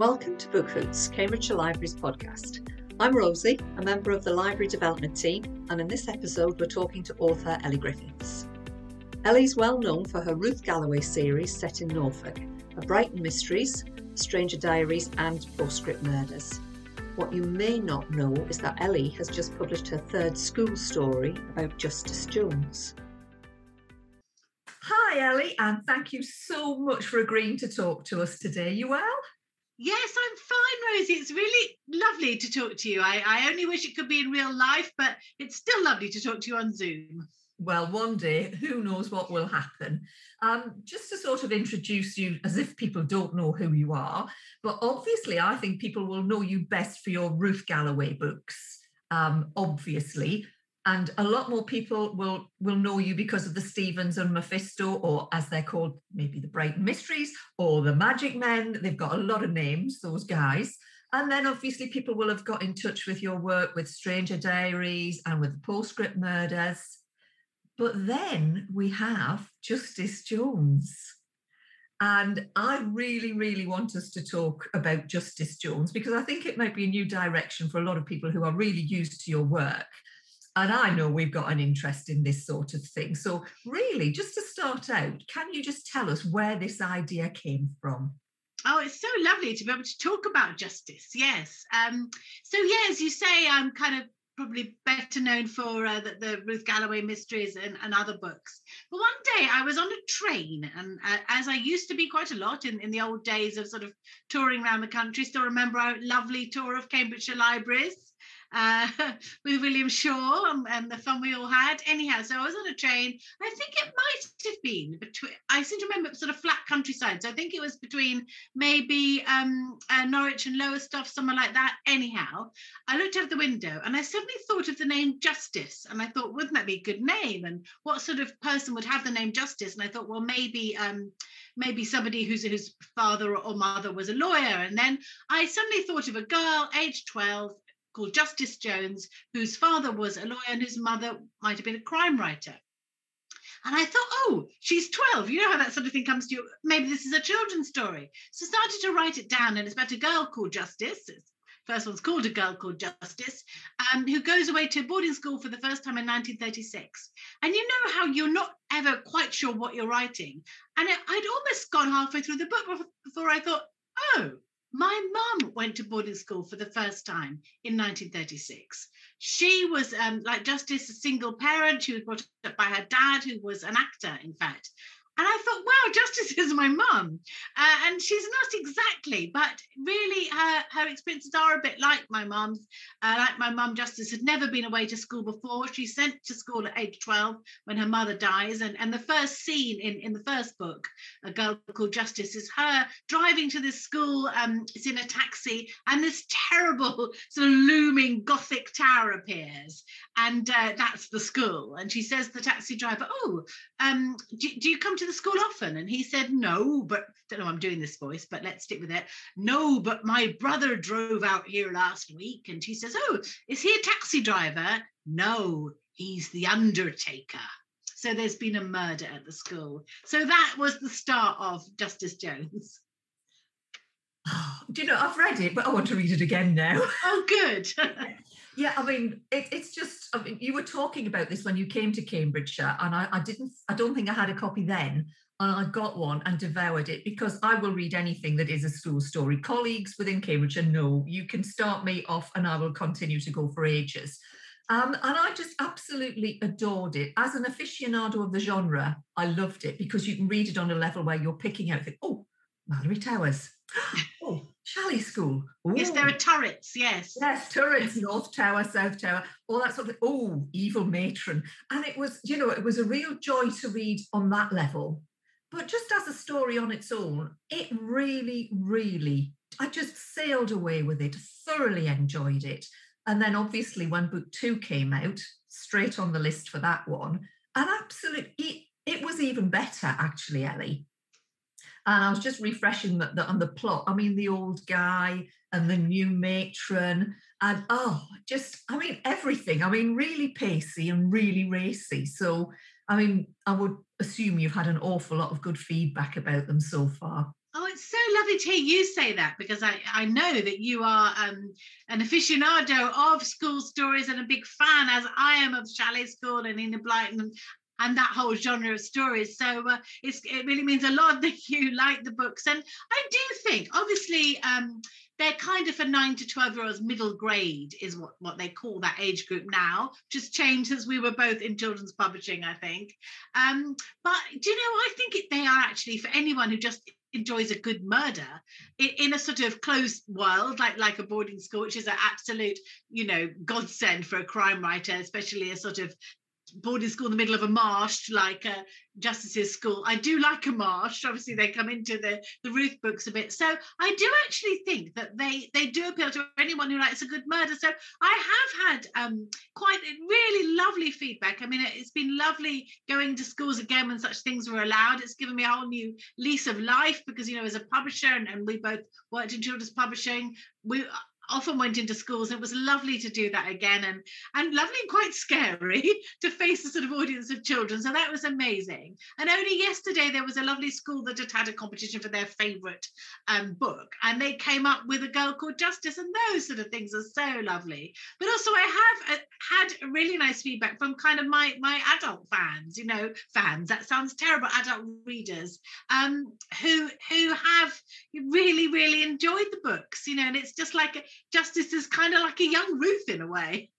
Welcome to Book Hoots, Cambridgeshire Libraries podcast. I'm Rosie, a member of the library development team, and in this episode, we're talking to author Elly Griffiths. Elly's well known for her Ruth Galloway series set in Norfolk, Her Brighton Mysteries, Stranger Diaries, and Postscript Murders. What you may not know is that Elly has just published her third school story about Justice Jones. Hi, Elly, and thank you so much for agreeing to talk to us today. You well? Yes, I'm fine, Rosie. It's really lovely to talk to you. I, I only wish it could be in real life, but it's still lovely to talk to you on Zoom. Well, one day, who knows what will happen. Um, just to sort of introduce you as if people don't know who you are, but obviously, I think people will know you best for your Ruth Galloway books, um, obviously and a lot more people will will know you because of the Stephens and Mephisto, or as they're called, maybe the Brighton Mysteries or the Magic Men. They've got a lot of names, those guys. And then obviously people will have got in touch with your work with Stranger Diaries and with the Postscript Murders. But then we have Justice Jones. And I really, really want us to talk about Justice Jones because I think it might be a new direction for a lot of people who are really used to your work and I know we've got an interest in this sort of thing. So, really, just to start out, can you just tell us where this idea came from? Oh, it's so lovely to be able to talk about justice. Yes. Um, so, yeah, as you say, I'm kind of probably better known for uh, the, the, Ruth Galloway mysteries and, and, other books. But one day I was on a train, and uh, as I used to be quite a lot in, in the old days of sort of touring around the country, still remember our lovely tour of Cambridgeshire libraries uh, with William Shaw and, and, the fun we all had. Anyhow, so I was on a train. I think it might have been between, I seem to remember sort of flat countryside. So I think it was between maybe um, uh, Norwich and Lowestoft, somewhere like that. Anyhow, I looked out the window and I suddenly thought of the name Justice. And I thought, wouldn't that be a good name? And what sort of person would have the name Justice? And I thought, well, maybe. Um, maybe somebody whose whose father or mother was a lawyer. And then I suddenly thought of a girl, age 12, called Justice Jones, whose father was a lawyer and whose mother might have been a crime writer. And I thought, oh, she's 12. You know how that sort of thing comes to you. Maybe this is a children's story. So I started to write it down, and it's about a girl called Justice. First one's called A Girl Called Justice, um, who goes away to boarding school for the first time in 1936. And you know how you're not ever quite sure what you're writing. And I'd almost gone halfway through the book before I thought, oh, my mum went to boarding school for the first time in 1936. She was um, like Justice, a single parent. She was brought up by her dad, who was an actor, in fact. And I thought, wow, Justice is my mum. Uh, and she's not exactly, but really her, her experiences are a bit like my mum's. Uh, like my mum, Justice had never been away to school before. She's sent to school at age 12 when her mother dies. And, and the first scene in, in the first book, A Girl Called Justice, is her driving to this school. Um, it's in a taxi, and this terrible sort of looming Gothic tower appears. And uh, that's the school. And she says the taxi driver, Oh, um, do, do you come to the school often? And he said, No, but don't know I'm doing this voice, but let's stick with it. No, but my brother drove out here last week. And she says, Oh, is he a taxi driver? No, he's the undertaker. So there's been a murder at the school. So that was the start of Justice Jones. do you know, I've read it, but I want to read it again now. Oh, good. Yeah, I mean, it, it's just. I mean, you were talking about this when you came to Cambridgeshire, and I, I didn't. I don't think I had a copy then, and I got one and devoured it because I will read anything that is a school story. Colleagues within Cambridgeshire know you can start me off, and I will continue to go for ages. Um, and I just absolutely adored it. As an aficionado of the genre, I loved it because you can read it on a level where you're picking out, oh, Malory Towers. Oh, Chalet School. Ooh. Yes, there are turrets. Yes. Yes, turrets, North Tower, South Tower, all that sort of thing. Oh, evil matron. And it was, you know, it was a real joy to read on that level. But just as a story on its own, it really, really, I just sailed away with it, thoroughly enjoyed it. And then obviously when book two came out, straight on the list for that one. And absolutely, it, it was even better, actually, Elly. And I was just refreshing the, the, on the plot. I mean, the old guy and the new matron, and oh, just, I mean, everything. I mean, really pacey and really racy. So, I mean, I would assume you've had an awful lot of good feedback about them so far. Oh, it's so lovely to hear you say that because I, I know that you are um, an aficionado of school stories and a big fan, as I am, of Chalet School and Enid Blyton and, that whole genre of stories. So uh, it really means a lot that you like the books. And I do think, obviously, um, they're kind of for nine to 12 year olds, middle grade is what, what they call that age group now, just changed as we were both in children's publishing, I think. Um, but do you know, I think it, they are actually for anyone who just enjoys a good murder in, a sort of closed world like like a boarding school which is an absolute you know godsend for a crime writer especially a sort of boarding school in the middle of a marsh like a justice's school. I do like a marsh. Obviously they come into the the ruth books a bit. So i do actually think that they they do appeal to anyone who likes a good murder. So i have had um quite really lovely feedback. I mean it's been lovely going to schools again when such things were allowed. It's given me a whole new lease of life because you know as a publisher and, and we both worked in children's publishing we often went into schools. It was lovely to do that again and, and lovely and quite scary to face a sort of audience of children. So that was amazing. And only yesterday, there was a lovely school that had had a competition for their favourite um, book. And they came up with a girl called Justice. And those sort of things are so lovely. But also, I have uh, had really nice feedback from kind of my, my adult fans, you know, fans, that sounds terrible, adult readers, um, who, who have really, really enjoyed the books, you know, and it's just like Justice is kind of like a young Ruth in a way.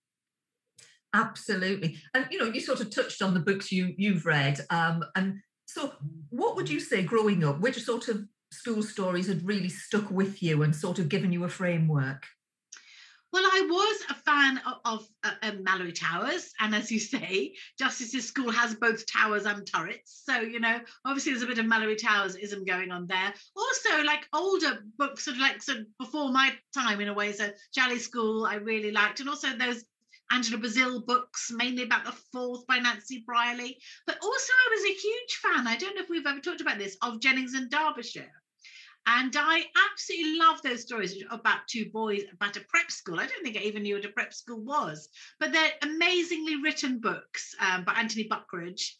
Absolutely, and you know, you sort of touched on the books you you've read, um, and so what would you say growing up? Which sort of school stories had really stuck with you and sort of given you a framework? Well, I was a fan of, of uh, um, Malory Towers, and as you say, Justice's School has both towers and turrets. So you know, obviously, there's a bit of Malory Towers ism going on there. Also, like older books, sort of like sort of before my time in a way. So Chalet School, I really liked, and also those Angela Brazil books, mainly about the fourth by Nancy Breary. But also, I was a huge fan. I don't know if we've ever talked about this of Jennings and Derbyshire. And I absolutely love those stories about two boys about a prep school. I don't think I even knew what a prep school was, but they're amazingly written books um, by Anthony Buckeridge,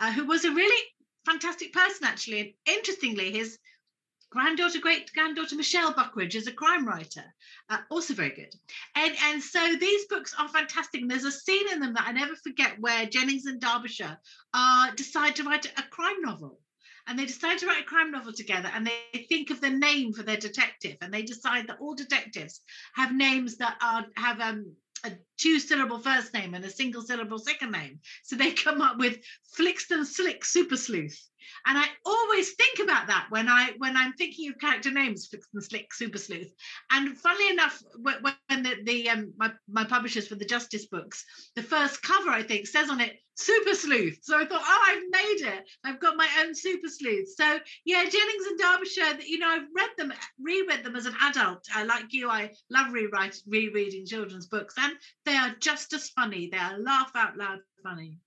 uh, who was a really fantastic person, actually. And interestingly, his granddaughter, great granddaughter Michelle Buckeridge is a crime writer, uh, also very good. And, and so these books are fantastic. And there's a scene in them that I never forget where Jennings and Derbyshire uh, decide to write a crime novel and they decide to write a crime novel together and they think of the name for their detective and they decide that all detectives have names that are have um a two syllable first name and a single syllable second name. So they come up with Flixton Slick Super Sleuth. And I always think about that when I when I'm thinking of character names, Flixton Slick Super Sleuth. And funnily enough, when, when the, the um, my, my publishers for the Justice books, the first cover I think says on it Super Sleuth. So I thought, oh, I've made it. I've got my own Super Sleuth. So yeah, Jennings and Derbyshire. You know, I've read them, reread them as an adult. I like you. I love rewrite, rereading children's books, and they are just as funny. They are laugh out loud funny.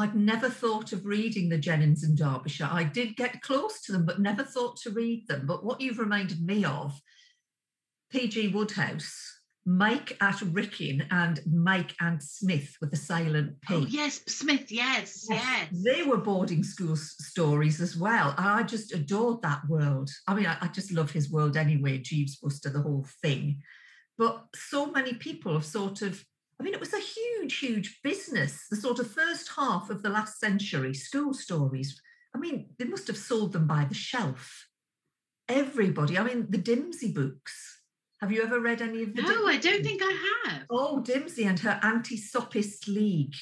I'd never thought of reading the Jennings and Derbyshire. I did get close to them, but never thought to read them. But what you've reminded me of, P.G. Wodehouse, Mike at Wrykyn and Mike and Psmith with the silent P. Oh, yes, Psmith, yes, yes, yes. They were boarding school stories as well. And I just adored that world. I mean, I, I just love his world anyway, Jeeves Wooster, the whole thing. But so many people have sort of I mean, it was a huge, huge business. The sort of first half of the last century, school stories. I mean, they must have sold them by the shelf. Everybody. I mean, the Dimsie books. Have you ever read any of the? No, Dimsie? I don't think I have. Oh, Dimsie and her anti-soppist league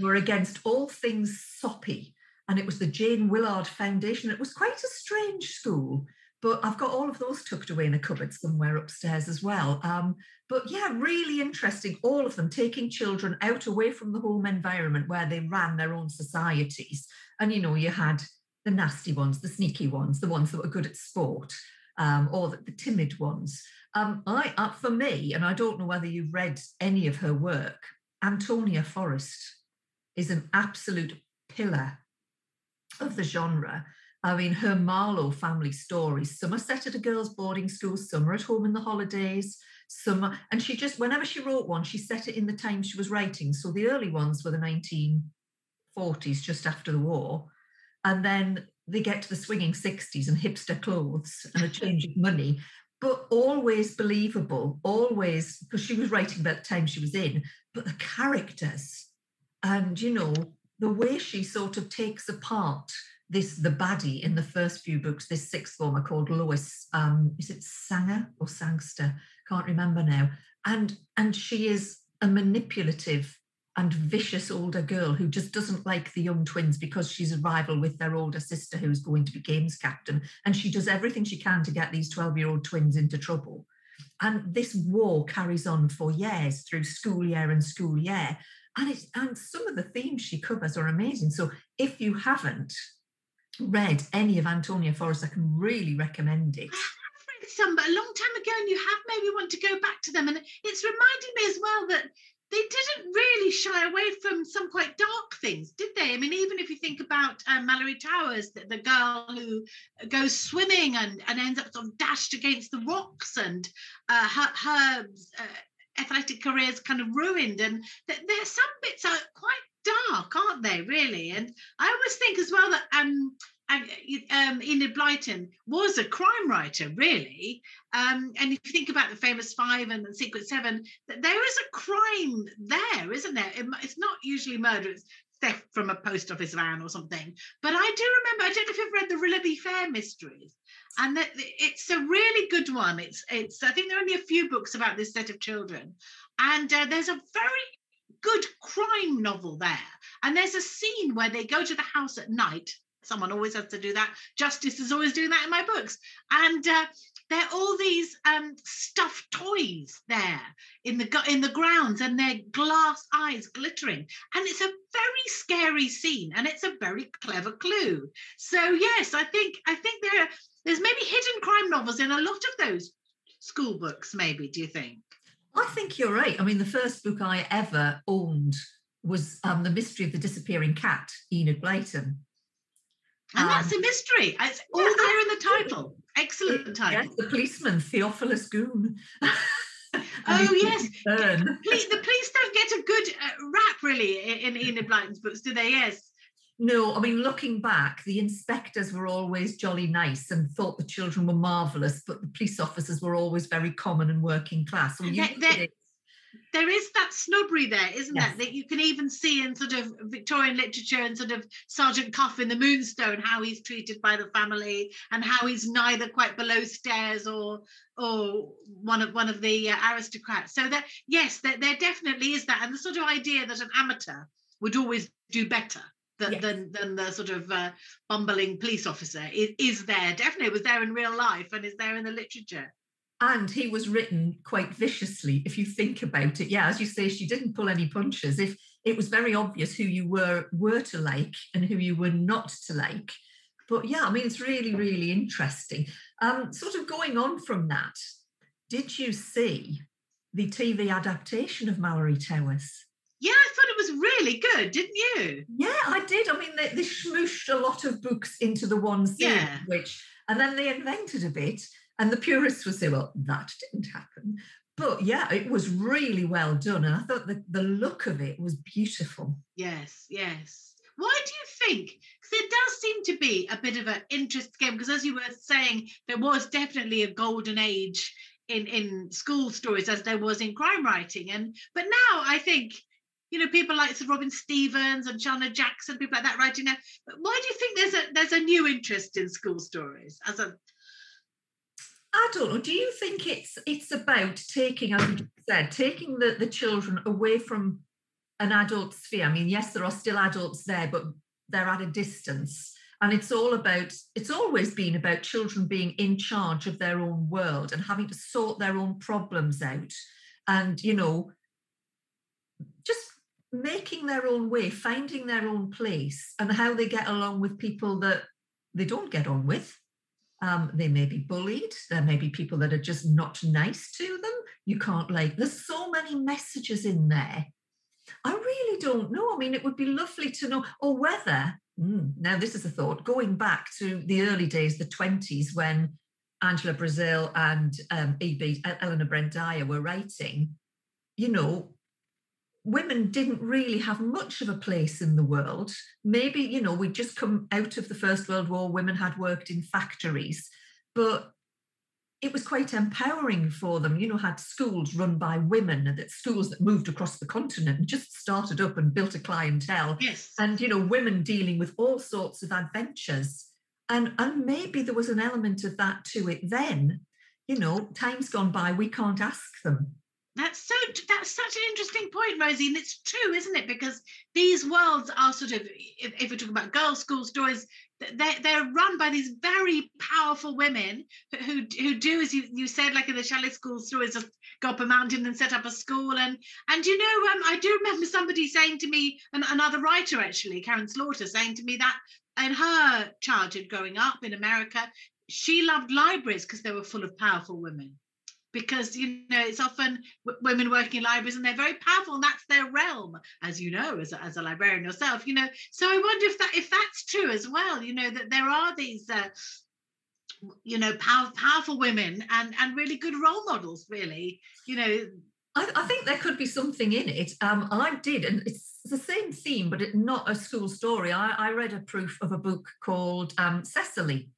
were against all things soppy, and it was the Jane Willard Foundation. It was quite a strange school but I've got all of those tucked away in a cupboard somewhere upstairs as well. Um, but yeah, really interesting, all of them taking children out away from the home environment where they ran their own societies. And you know, you had the nasty ones, the sneaky ones, the ones that were good at sport, um, or the, the, timid ones. Um, I, uh, for me, and I don't know whether you've read any of her work, Antonia Forest is an absolute pillar of the genre. I mean, her Marlow family stories, some are set at a girls' boarding school, some are at home in the holidays, some are, and she just, whenever she wrote one, she set it in the time she was writing. So the early ones were the 1940s, just after the war. And then they get to the swinging 60s and hipster clothes and a change of money, but always believable, always, because she was writing about the time she was in, but the characters and, you know, the way she sort of takes apart this the baddie in the first few books, this sixth former called Lois, um, is it Sanger or Sangster? Can't remember now. And and she is a manipulative and vicious older girl who just doesn't like the young twins because she's a rival with their older sister who's going to be games captain. And she does everything she can to get these 12 year old twins into trouble. And this war carries on for years through school year and school year. And it's and some of the themes she covers are amazing. So if you haven't read any of Antonia Forest, I can really recommend it. I've read some, but a long time ago, and you have maybe want to go back to them. And it's reminding me as well that they didn't really shy away from some quite dark things, did they? I mean, even if you think about um, Malory Towers, the, the, girl who goes swimming and, and ends up sort of dashed against the rocks, and uh, her, her uh, athletic career is kind of ruined, and th- there's some bits are quite dark, aren't they? Really, and I always think as well that um, um, Enid Blyton was a crime writer, really. Um, and if you think about the famous Five and the Secret Seven, there is a crime there, isn't there? It's not usually murder, it's theft from a post office van or something. But I do remember, I don't know if you've read the Rilloby Fair mysteries. And that it's a really good one. It's it's I think there are only a few books about this set of children. And uh, there's a very good crime novel there. And there's a scene where they go to the house at night someone always has to do that. Justice is always doing that in my books. And uh, there are all these um, stuffed toys there in the in the grounds, and their glass eyes glittering. And it's a very scary scene, and it's a very clever clue. So yes, I think I think there are, there's maybe hidden crime novels in a lot of those school books. Maybe do you think? I think you're right. I mean, the first book I ever owned was um, The Mystery of the Disappearing Cat, Enid Blyton. And um, that's a mystery. It's all yeah, there in the title. Excellent title. Yes, the policeman, Theophilus Goon. oh yes, the police, the police don't get a good uh, rap really in, in Enid Blyton's books, do they? Yes. No, I mean, looking back, the inspectors were always jolly nice and thought the children were marvellous, but the police officers were always very common and working class. Well, there is that snobbery there, isn't yes. there? That you can even see in sort of Victorian literature and sort of Sergeant Cuff in the Moonstone, how he's treated by the family and how he's neither quite below stairs or or one of one of the uh, aristocrats. So that yes, there, there definitely is that, and the sort of idea that an amateur would always do better than, yes. than, than, the sort of uh, bumbling police officer is, is there. Definitely, was there in real life and is there in the literature. And he was written quite viciously if you think about it. Yeah as you say she didn't pull any punches. If it was very obvious who you were were to like and who you were not to like. But yeah i mean it's really really interesting. Um sort of going on from that did you see the tv adaptation of malory towers yeah, I thought it was really good, didn't you? Yeah, I did. I mean, they, they smooshed a lot of books into the one series, yeah. which, and then they invented a bit and the purists would say, well, that didn't happen. But yeah, it was really well done. And I thought the, the look of it was beautiful. Yes, yes. Why do you think? Because it does seem to be a bit of an interest game. Because as you were saying, there was definitely a golden age in in school stories as there was in crime writing. And but now I think you know people like Sir Robin Stevens and Sharna Jackson, people like that writing now. But why do you think there's a there's a new interest in school stories as a I don't know. Do you think it's it's about taking, as you said, taking the, the children away from an adult sphere? I mean, yes, there are still adults there, but they're at a distance. And it's all about, it's always been about children being in charge of their own world and having to sort their own problems out. And, you know, just making their own way, finding their own place, and how they get along with people that they don't get on with um, they may be bullied. There may be people that are just not nice to them. You can't like, there's so many messages in there. I really don't know. I mean, it would be lovely to know, or whether, mm, now this is a thought, going back to the early days, the 20s, when Angela Brazil and um, E.B. Elinor Brent Dyer were writing, you know, women didn't really have much of a place in the world. Maybe, you know, we'd just come out of the First World War, women had worked in factories, but it was quite empowering for them. You know, had schools run by women and that schools that moved across the continent and just started up and built a clientele. Yes. And, you know, women dealing with all sorts of adventures. And, and maybe there was an element of that to it then. You know, time's gone by, we can't ask them that's so that's such an interesting point, Rosie, and it's true, isn't it? Because these worlds are sort of, if, if we're talking about girls' school stories, they're, they're run by these very powerful women who who do, as you, you said, like in the Chalet School stories, just go up a mountain and set up a school. And and you know, um, I do remember somebody saying to me, and another writer actually, Karin Slaughter, saying to me that in her childhood growing up in America, she loved libraries because they were full of powerful women because you know it's often w- women working in libraries and they're very powerful and that's their realm as you know as a, as a librarian yourself you know. So i wonder if that if that's true as well you know that there are these uh, you know power, powerful women and and really good role models really you know. I, I think there could be something in it. Um i did and it's the same theme but it, not a school story. I, I read a proof of a book called um, cecily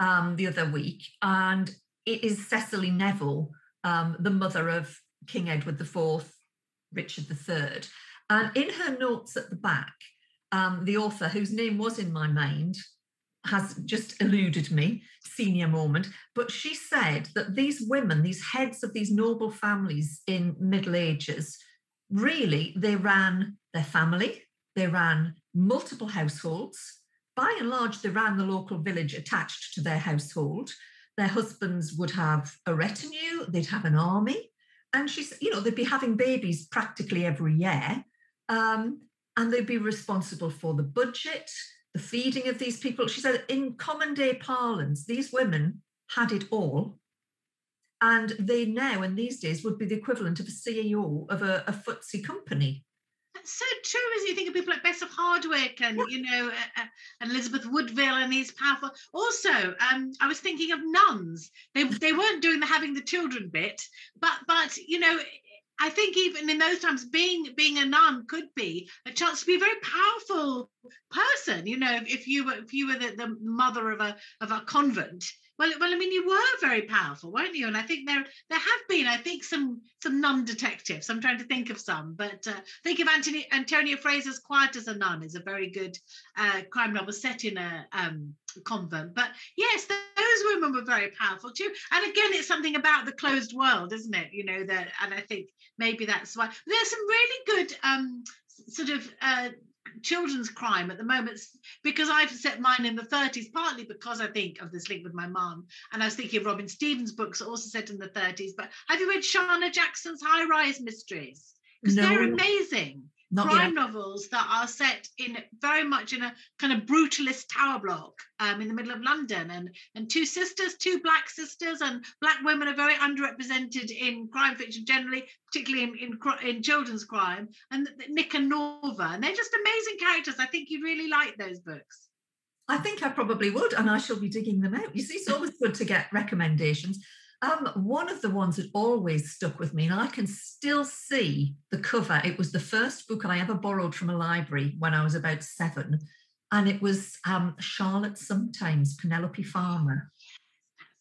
um, the other week and it is Cecily Neville, um, the mother of King Edward IV, Richard III. And in her notes at the back, um, the author, whose name was in my mind, has just eluded me, senior moment, but she said that these women, these heads of these noble families in Middle Ages, really they ran their family, they ran multiple households. By and large, they ran the local village attached to their household their husbands would have a retinue, they'd have an army, and she's, you know, they'd be having babies practically every year. Um, and they'd be responsible for the budget, the feeding of these people. She said, in common day parlance, these women had it all. And they now, in these days, would be the equivalent of a CEO of a, a FTSE company so true as you think of people like Bess of Hardwick and you know uh, uh, Elizabeth Woodville and these powerful. Also, um, I was thinking of nuns. They they weren't doing the having the children bit, but but you know. I think even in those times, being being a nun could be a chance to be a very powerful person. You know, if, if you were if you were the, the mother of a of a convent, well, well, I mean, you were very powerful, weren't you? And I think there there have been, I think, some some nun detectives. I'm trying to think of some, but uh, think of Antonia Fraser's "Quiet as a Nun" is a very good uh, crime novel set in a um, convent. But yes, those women were very powerful too. And again, it's something about the closed world, isn't it? You know that, and I think maybe that's why there's some really good um, sort of uh, children's crime at the moment because I've set mine in the 30s, partly because I think of this link with my mom. And I was thinking of Robin Stevens' books, also set in the 30s. But have you read Sharna Jackson's High Rise Mysteries? Because no. they're amazing. Not crime yet. novels that are set in very much in a kind of brutalist tower block um, in the middle of London, and and two sisters, two black sisters, and black women are very underrepresented in crime fiction generally, particularly in in, in children's crime. And Nik and Norva, and they're just amazing characters. I think you'd really like those books. I think I probably would, and I shall be digging them out. You see, it's always good to get recommendations. Um, one of the ones that always stuck with me, and I can still see the cover. It was the first book I ever borrowed from a library when I was about seven, and it was um, Charlotte Sometimes, Penelope Farmer.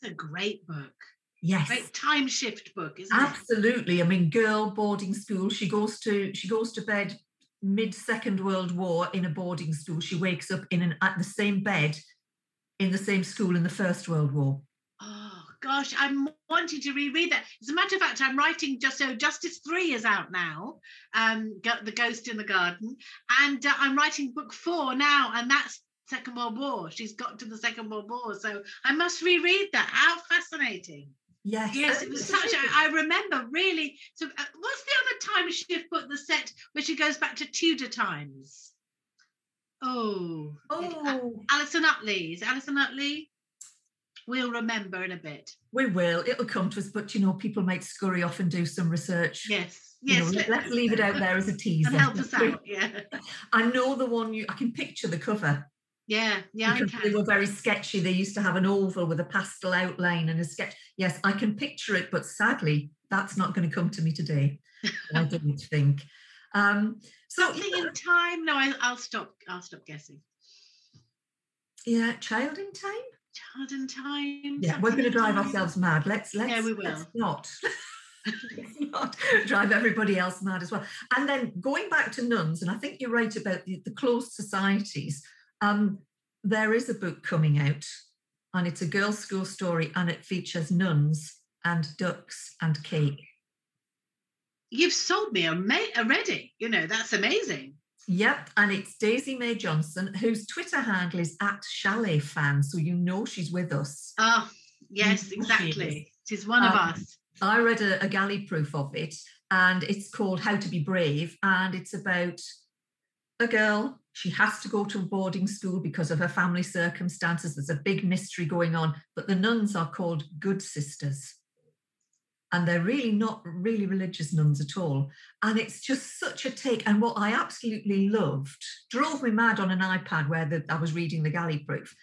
That's a great book. Yes, great time shift book, isn't Absolutely. it? Absolutely. I mean, girl boarding school. She goes to she goes to bed mid Second World War in a boarding school. She wakes up in an at the same bed in the same school in the First World War gosh, I'm wanting to reread that. As a matter of fact, I'm writing just so Justice 3 is out now, um, The Ghost in the Garden, and uh, I'm writing book four now, and that's Second World War. She's got to the Second World War, so I must reread that. How fascinating! Yes, yes, it was such. I, I remember really. So, uh, what's the other time shift book the set where she goes back to Tudor times? Oh, oh, Alison Uttley. Is Alison Uttley? We'll remember in a bit. We will. It'll come to us, but you know, people might scurry off and do some research. Yes. Yes, you know, let's leave it out there as a teaser. And help us out, yeah. I know the one you. I can picture the cover. Yeah, yeah, They were very sketchy. They used to have an oval with a pastel outline and a sketch. Yes, I can picture it, but sadly, that's not going to come to me today. I don't think. Um, so something yeah. in time. No, I, will stop. I'll stop guessing. Yeah, child in time. In time. Yeah, we're going to drive ourselves mad. Let's let's. Yeah, we will. Let's not. not drive everybody else mad as well. And then going back to nuns, and I think you're right about the, the closed societies. Um, there is a book coming out, and it's a girls' school story, and it features nuns and ducks and cake. You've sold me already. You know that's amazing. Yep, and it's Daisy May Johnson, whose Twitter handle is at Chalet Fan, so you know she's with us. Oh, yes, exactly. She's one um, of us. I read a, a galley proof of it, and it's called How to Be Brave, and it's about a girl. She has to go to a boarding school because of her family circumstances. There's a big mystery going on, but the nuns are called good sisters. And they're really not really religious nuns at all. And it's just such a take. And what I absolutely loved drove me mad on an iPad where the, I was reading the galley proof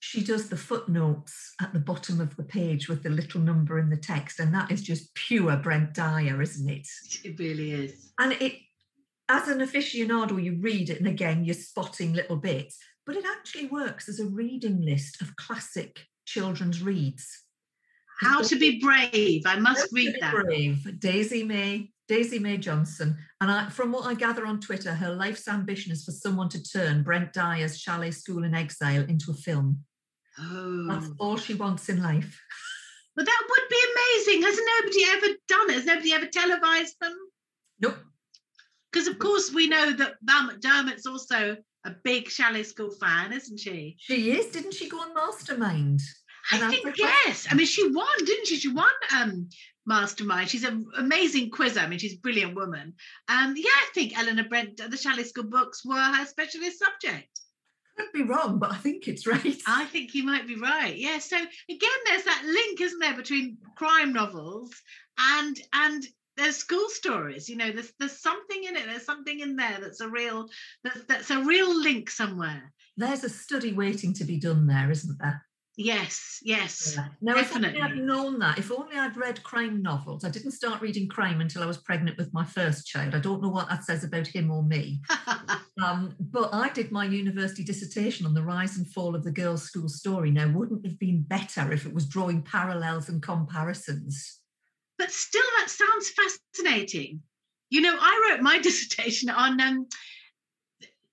she does the footnotes at the bottom of the page with the little number in the text and that is just pure brent dyer isn't it it really is and it as an aficionado you read it and again you're spotting little bits but it actually works as a reading list of classic children's reads how to be brave i must read that brave daisy may daisy may johnson and I, from what i gather on twitter her life's ambition is for someone to turn brent dyer's chalet school in exile into a film Oh. That's all she wants in life. But that would be amazing. Has nobody ever done it? Has nobody ever televised them? Nope. Because of course we know that Val McDermid's also a big Chalet School fan, isn't she? She is. Didn't she go on Mastermind? I think yes. I mean, she won, didn't she? She won um, Mastermind. She's an amazing quizzer. I mean, she's a brilliant woman. And yeah, I think Elinor Brent, the Chalet School books were her specialist subject could be wrong, but I think it's right. I think you might be right. Yeah. So again, there's that link, isn't there, between crime novels and and there's school stories. You know, there's there's something in it. There's something in there that's a real that's that's a real link somewhere. There's a study waiting to be done there, isn't there? Yes, yes. Yeah. Now, definitely. if only I'd known that, if only I'd read crime novels, I didn't start reading crime until I was pregnant with my first child. I don't know what that says about him or me. um, but I did my university dissertation on the rise and fall of the girls' school story. Now, wouldn't have been better if it was drawing parallels and comparisons. But still, that sounds fascinating. You know, I wrote my dissertation on um,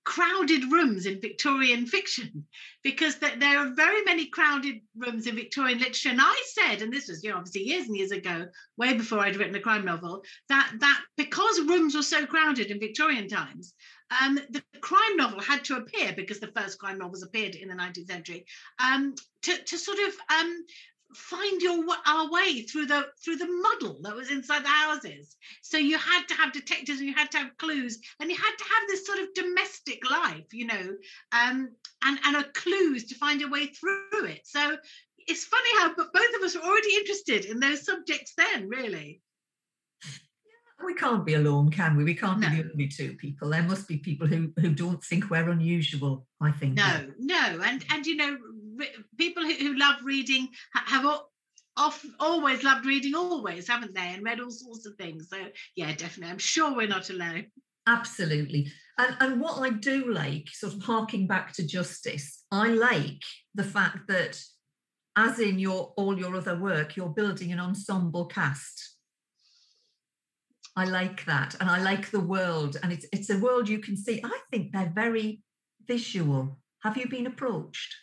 crowded rooms in Victorian fiction because there are very many crowded rooms in Victorian literature. And I said, and this was you know, obviously years and years ago, way before I'd written a crime novel, that that because rooms were so crowded in Victorian times, um, the crime novel had to appear because the first crime novels appeared in the 19th century um, to, to sort of um, find your our way through the through the muddle that was inside the houses. So you had to have detectives and you had to have clues and you had to have this sort of domestic life you know um and and a clues to find your way through it. So it's funny how but both of us were already interested in those subjects then really we can't be alone can we we can't no. be the only two people there must be people who who don't think we're unusual i think no no and and you know people who, who love reading have off, always loved reading, always, haven't they? And read all sorts of things. So, yeah, definitely. I'm sure we're not alone. Absolutely. And, and what I do like, sort of harking back to justice, I like the fact that, as in your all your other work, you're building an ensemble cast. I like that, and I like the world, and it's it's a world you can see. I think they're very visual. Have you been approached?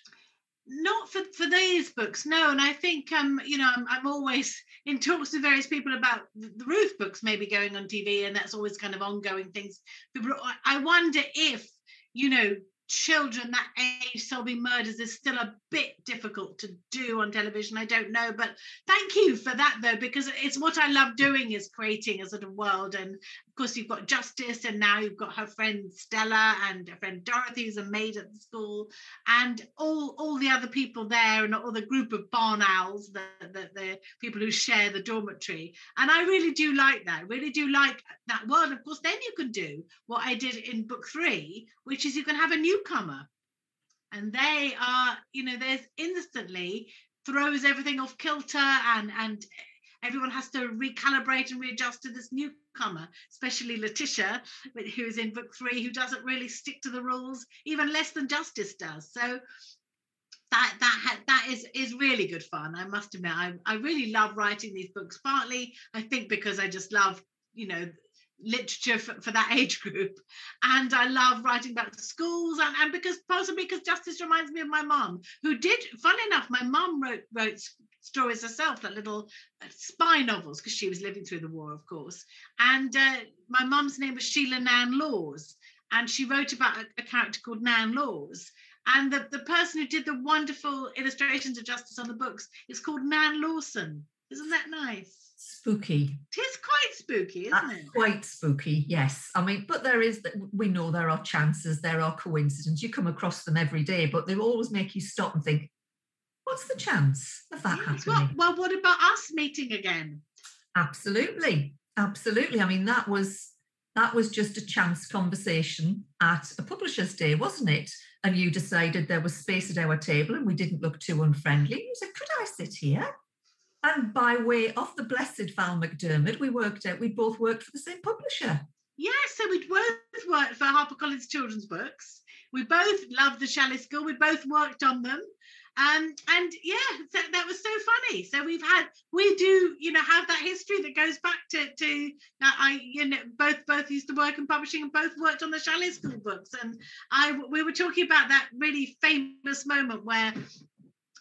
not for, for these books no and i think um you know I'm, I'm always in talks with various people about the ruth books maybe going on tv and that's always kind of ongoing things i wonder if you know children that age solving murders is still a bit difficult to do on television i don't know but thank you for that though because it's what i love doing is creating a sort of world and of course you've got justice and now you've got her friend stella and her friend dorothy who's a maid at the school and all all the other people there and all the group of barn owls the, the, the people who share the dormitory. And i really do like that really do like that world. Of course then you can do what i did in book three which is you can have a newcomer. And they are you know there's instantly throws everything off kilter and and everyone has to recalibrate and readjust to this newcomer, especially Letitia, who's in book three, who doesn't really stick to the rules, even less than Justice does. So that that that is is really good fun. I must admit, I I really love writing these books. Partly, I think because I just love you know literature for, for, that age group and i love writing about schools and, and because possibly because justice reminds me of my mom who did fun enough my mom wrote wrote stories herself like little uh, spy novels because she was living through the war of course and uh, my mum's name was sheila nan laws and she wrote about a, a character called nan laws and the, the person who did the wonderful illustrations of justice on the books is called nan lawson isn't that nice spooky. It is quite spooky, isn't That's it? Quite spooky, yes. I mean, but there is, that we know there are chances, there are coincidences. You come across them every day, but they always make you stop and think, what's the chance of that yes, happening? Well, well, what about us meeting again? Absolutely. Absolutely. I mean, that was that was just a chance conversation at a publisher's day, wasn't it? And you decided there was space at our table and we didn't look too unfriendly. You said, Could I sit here? And by way of the blessed Val McDermid, we worked out we both worked for the same publisher. Yeah, so we'd both worked for HarperCollins children's books. We both loved the Chalet School. We both worked on them. Um, and yeah, so that was so funny. So we've had, we do, you know, have that history that goes back to, to I, you know, both both used to work in publishing and both worked on the Chalet School books. And I, we were talking about that really famous moment where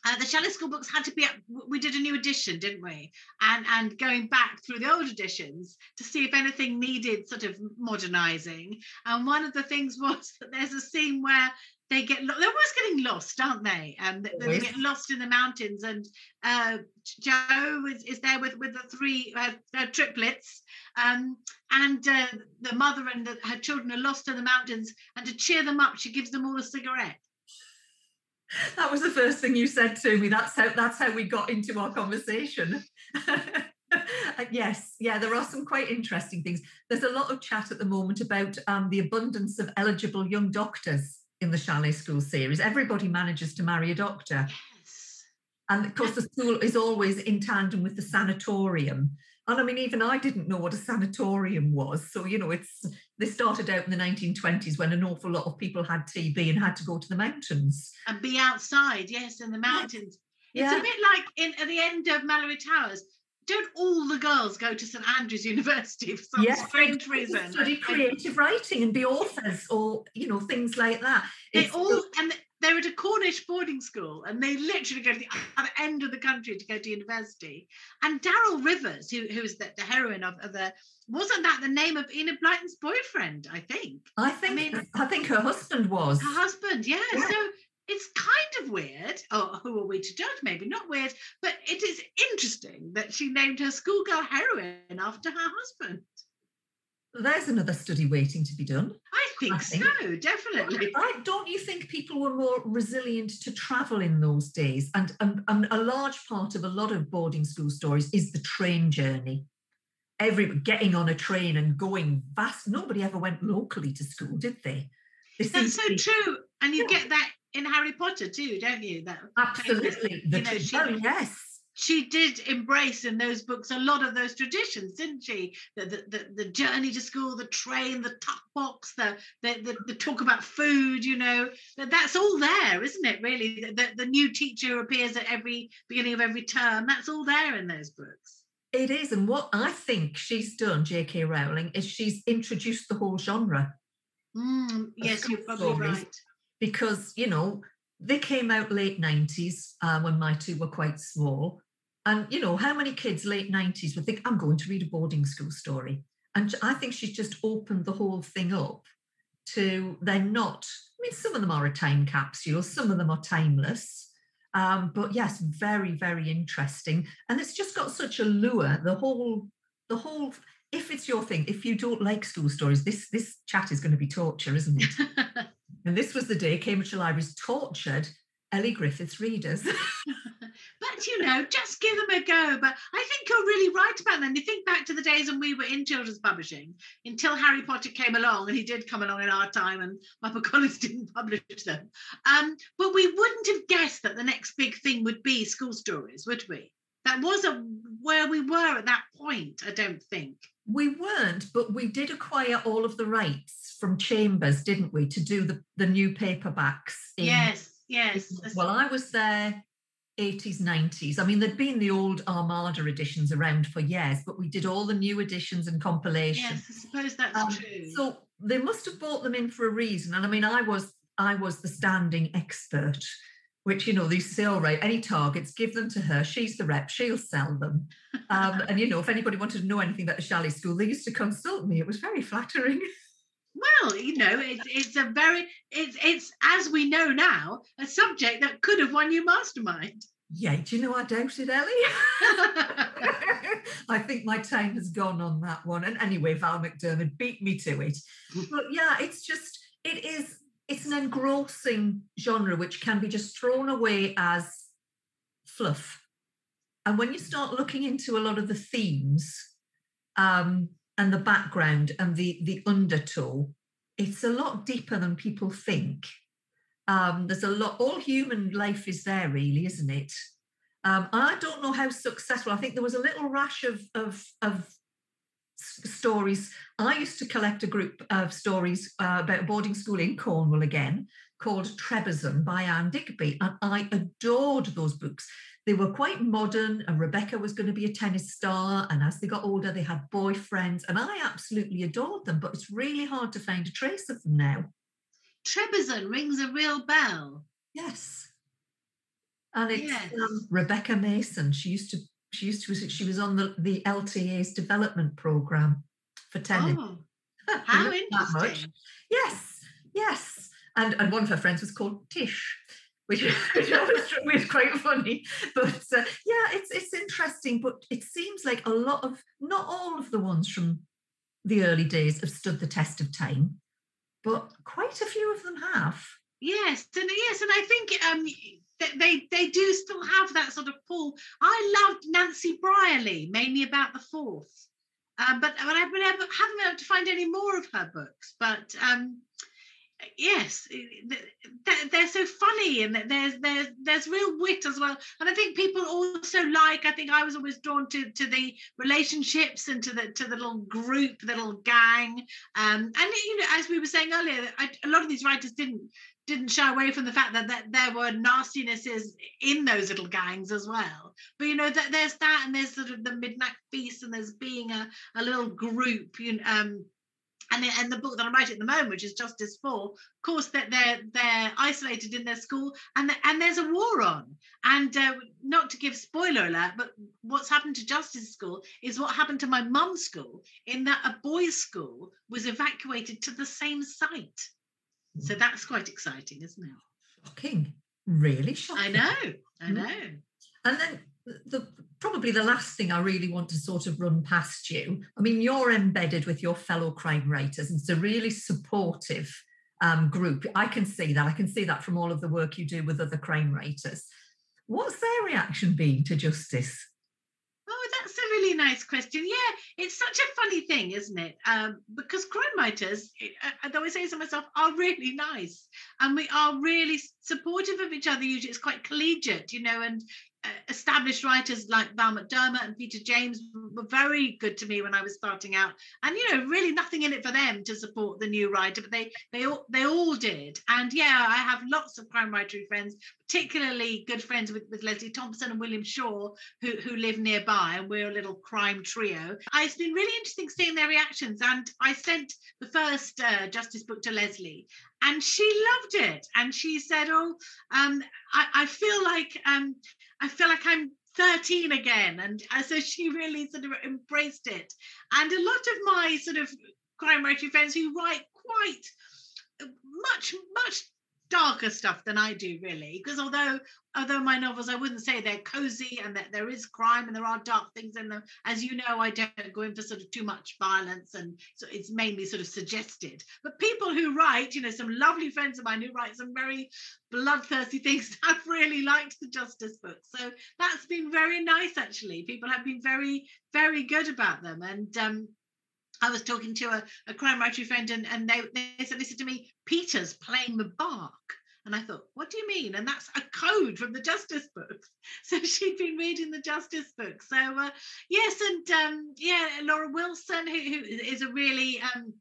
uh, the Chalet School books had to be. up. We did a new edition, didn't we? And and going back through the old editions to see if anything needed sort of modernising. And one of the things was that there's a scene where they get they're always getting lost, aren't they? And um, they get lost in the mountains. And uh, Jo is, is there with with the three uh, uh, triplets, um, and uh, the mother and the, her children are lost in the mountains. And to cheer them up, she gives them all a cigarette that was the first thing you said to me. That's how that's how we got into our conversation. yes, yeah, there are some quite interesting things. There's a lot of chat at the moment about um, the abundance of eligible young doctors in the Chalet School series. Everybody manages to marry a doctor. Yes. And of course, the school is always in tandem with the sanatorium. And I mean, even I didn't know what a sanatorium was. So, you know, it's they started out in the 1920s when an awful lot of people had TB and had to go to the mountains. And be outside, yes, in the mountains. Yeah. It's a bit like in at the end of Malory Towers. Don't all the girls go to St Andrews University for some yes, strange reason? Study creative writing and be authors or you know things like that. They it's, all and they're at a Cornish boarding school and they literally go to the other end of the country to go to university. And Darrell Rivers, who, who was the, the heroine of, of, the, wasn't that the name of Enid Blyton's boyfriend? I think. I think. I, mean, I think her husband was. Her husband, yeah. yeah. So it's kind of weird. Oh, who are we to judge? Maybe not weird, but it is interesting that she named her schoolgirl heroine after her husband. There's another study waiting to be done. I think, I think. so, definitely. I, don't you think people were more resilient to travel in those days? And, and, and a large part of a lot of boarding school stories is the train journey. Every getting on a train and going fast. Nobody ever went locally to school, did they? they That's so be, true. And you yeah. get that in Harry Potter too, don't you? That absolutely. The, you know, she, oh, yes she did embrace in those books a lot of those traditions, didn't she? The the, the, the journey to school, the train, the tuck box, the, the the, the talk about food. You know, that, that's all there, isn't it? Really, the, the, the new teacher appears at every beginning of every term. That's all there in those books. It is, and what I think she's done, J.K. Rowling, is she's introduced the whole genre. Mm, yes, you're probably right. Because you know they came out late 90s uh, when my two were quite small and, you know, how many kids late 90s would think, I'm going to read a boarding school story? And I think she's just opened the whole thing up to they're not, I mean, some of them are a time capsule, some of them are timeless. Um, but yes, very, very interesting. And it's just got such a lure. The whole, the whole, if it's your thing, if you don't like school stories, this this chat is going to be torture, isn't it? and this was the day Cambridge Libraries tortured Elly Griffiths readers. but you know, just give them a go. But I think you're really right about. And you think back to the days when we were in children's publishing until Harry Potter came along, and he did come along in our time, and Papa HarperCollins didn't publish them. Um, but we wouldn't have guessed that the next big thing would be school stories, would we? that wasn't where we were at that point, I don't think. We weren't, but we did acquire all of the rights from Chambers, didn't we, to do the, the new paperbacks? In, yes, yes. Well, I was there 80s, 90s. I mean, there'd been the old Armada editions around for years, but we did all the new editions and compilations. Yes, I suppose that's um, true. So they must have bought them in for a reason. And I mean, I was I was the standing expert, which you know they say, all right, any targets, give them to her. She's the rep. She'll sell them. Um, and you know, if anybody wanted to know anything about the Chalet School, they used to consult me. It was very flattering. Well, you know, it's it's a very it's it's as we know now a subject that could have won you mastermind. Yeah, do you know I doubt it, Elly? I think my time has gone on that one. And anyway, Val McDermid beat me to it. But yeah, it's just it is it's an engrossing genre which can be just thrown away as fluff. And when you start looking into a lot of the themes, um, and the background and the the undertow it's a lot deeper than people think um, there's a lot all human life is there really isn't it um, i don't know how successful i think there was a little rash of of, of stories. I used to collect a group of stories uh, about a boarding school in cornwall again called trebizond by anne digby and i adored those books. They were quite modern and rebecca was going to be a tennis star and as they got older they had boyfriends and i absolutely adored them but it's really hard to find a trace of them now. Trebizond rings a real bell. Yes. And it's yes. um, rebecca mason. She used to she used to she was on the, the lta's development program for tennis oh, how interesting yes yes and and one of her friends was called tish which, which was quite funny. But uh, yeah, it's it's interesting. But it seems like a lot of not all of the ones from the early days have stood the test of time, but quite a few of them have. Yes, and yes, and I think um, they they do still have that sort of pull. I loved Nancy Breary, mainly about the fourth, um, but but I've been able, haven't been able to find any more of her books. But um, yes they're so funny and there's there's there's real wit as well and i think people also like i think i was always drawn to to the relationships and to the to the little group the little gang um and you know as we were saying earlier I, a lot of these writers didn't didn't shy away from the fact that, that there were nastinesses in those little gangs as well. But you know that there's that, and there's sort of the midnight feast, and there's being a, a little group, you know, um, and, and the book that I'm writing at the moment, which is Justice For, of course, that they're they're isolated in their school, and the, and there's a war on. And uh, not to give spoiler alert, but what's happened to Justice School is what happened to my mum's school, in that a boys' school was evacuated to the same site. So hmm. that's quite exciting, isn't it? Shocking, really shocking. I know, I hmm. know. And then the probably the last thing I really want to sort of run past you. I mean, you're embedded with your fellow crime writers, and it's a really supportive um, group. I can see that. I can see that from all of the work you do with other crime writers. What's their reaction been to justice? Oh, that's a really nice question. Yeah, it's such a funny thing, isn't it? Um, because crime writers, though I always say to myself, are really nice, and we are really supportive of each other. Usually, it's quite collegiate, you know, and established writers like Val McDermid and Peter James were very good to me when I was starting out. And you know, really nothing in it for them to support the new writer, but they they all they all did. And yeah, I have lots of crime writery friends, particularly good friends with, with Lesley Thomson and William Shaw, who, who live nearby, and we're a little crime trio. It's been really interesting seeing their reactions. And I sent the first uh, Justice book to Lesley, and she loved it. And she said, "Oh, um, I, I feel like um, I feel like I'm 13 again. And uh, so she really sort of embraced it. And a lot of my sort of crime writing friends who write quite uh, much, much darker stuff than I do, really. Because although although my novels, I wouldn't say they're cozy and that there is crime and there are dark things in them. As you know, I don't go in for sort of too much violence, and so it's mainly sort of suggested. But people who write, you know, some lovely friends of mine who write some very bloodthirsty things, I've really liked the Justice books. So that's been very nice, actually. People have been very, very good about them, and um, I was talking to a, a crime writer friend, and, and they, they said, said to me, Peter's playing the bark. And I thought, what do you mean? And that's a code from the Justice books. So she'd been reading the Justice books. So uh, yes, and um, yeah, Laura Wilson, who, who is a really um,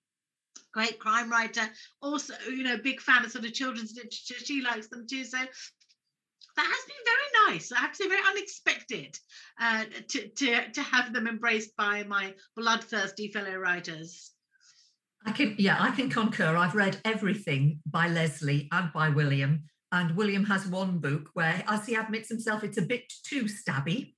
great crime writer, also you know big fan of sort of children's literature. She likes them too. So that has been very nice. I have to say, very unexpected uh, to, to, to have them embraced by my bloodthirsty fellow writers. I can, yeah, I can concur. I've read everything by Lesley and by William, and William has one book where, as he admits himself, it's a bit too stabby.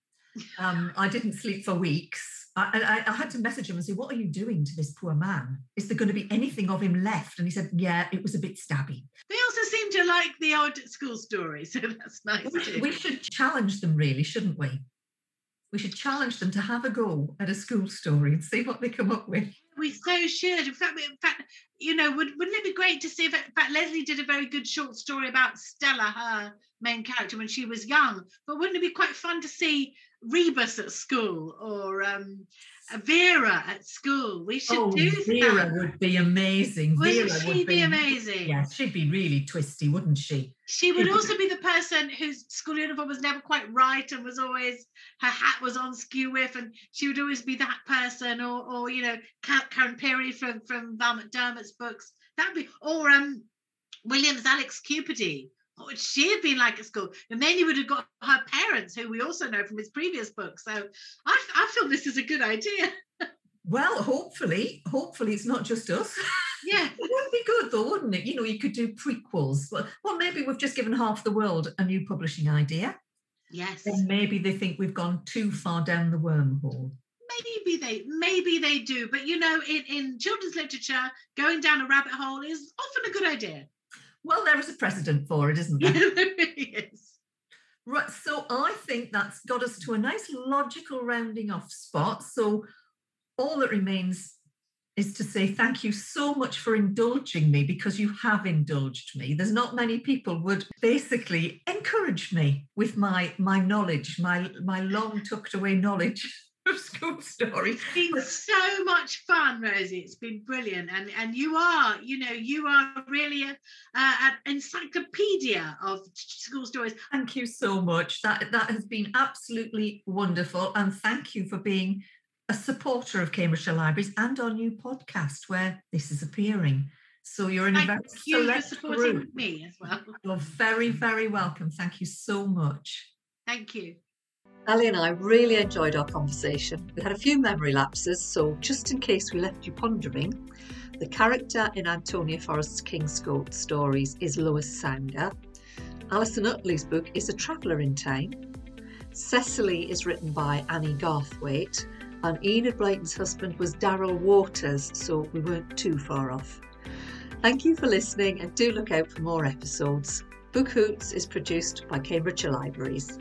Um, I didn't sleep for weeks. I, I, I, had to message him and say, What are you doing to this poor man? Is there going to be anything of him left? And he said, Yeah, it was a bit stabby. They also seem to like the old school story, so that's nice. We, we should challenge them, really, shouldn't we? We should challenge them to have a go at a school story and see what they come up with. We so should. In fact, in fact, you know, would, wouldn't it be great to see if, in fact, Lesley did a very good short story about Stella, her main character, when she was young. But wouldn't it be quite fun to see Rebus at school or um, Vera at school. We should oh, do Vera that. would be amazing. Wouldn't Vera she would be, be amazing? Yeah, she'd be really twisty, wouldn't she? She would also be the person whose school uniform was never quite right and was always her hat was on skew with, and she would always be that person, or or you know Karen Pirie from from Val McDermid's books. That'd be or um Williams Alex Cupidi she have been like at school? And then you would have got her parents, who we also know from his previous book. So I, I feel this is a good idea. well, hopefully, hopefully it's not just us. Yeah. it would be good though, wouldn't it? You know, you could do prequels. Well, maybe we've just given half the world a new publishing idea. Yes. And maybe they think we've gone too far down the wormhole maybe they maybe they do but you know in, in children's literature going down a rabbit hole is often a good idea well, there is a precedent for it, isn't there? yes. Right. So I think that's got us to a nice logical rounding off spot. So all that remains is to say thank you so much for indulging me because you have indulged me. There's not many people would basically encourage me with my my knowledge, my my long tucked away knowledge of school stories. It's been so much fun, Rosie. It's been brilliant, and and you are, you know, you are really a, an encyclopedia of school stories. Thank you so much. That that has been absolutely wonderful, and thank you for being a supporter of Cambridgeshire Libraries and our new podcast where this is appearing. So you're in Thank a very you select for supporting group. me as well. You're very, very welcome. Thank you so much. Thank you. Elly and I really enjoyed our conversation. We had a few memory lapses, so just in case we left you pondering, the character in Antonia Forest's Kingscote stories is Lois Sounder. Alison Uttley's book is A Traveller in Time. Cecily is written by Annie Garthwaite, and Enid Blyton's husband was Darrell Waters, so we weren't too far off. Thank you for listening and do look out for more episodes. Book Hoots is produced by Cambridgeshire Libraries.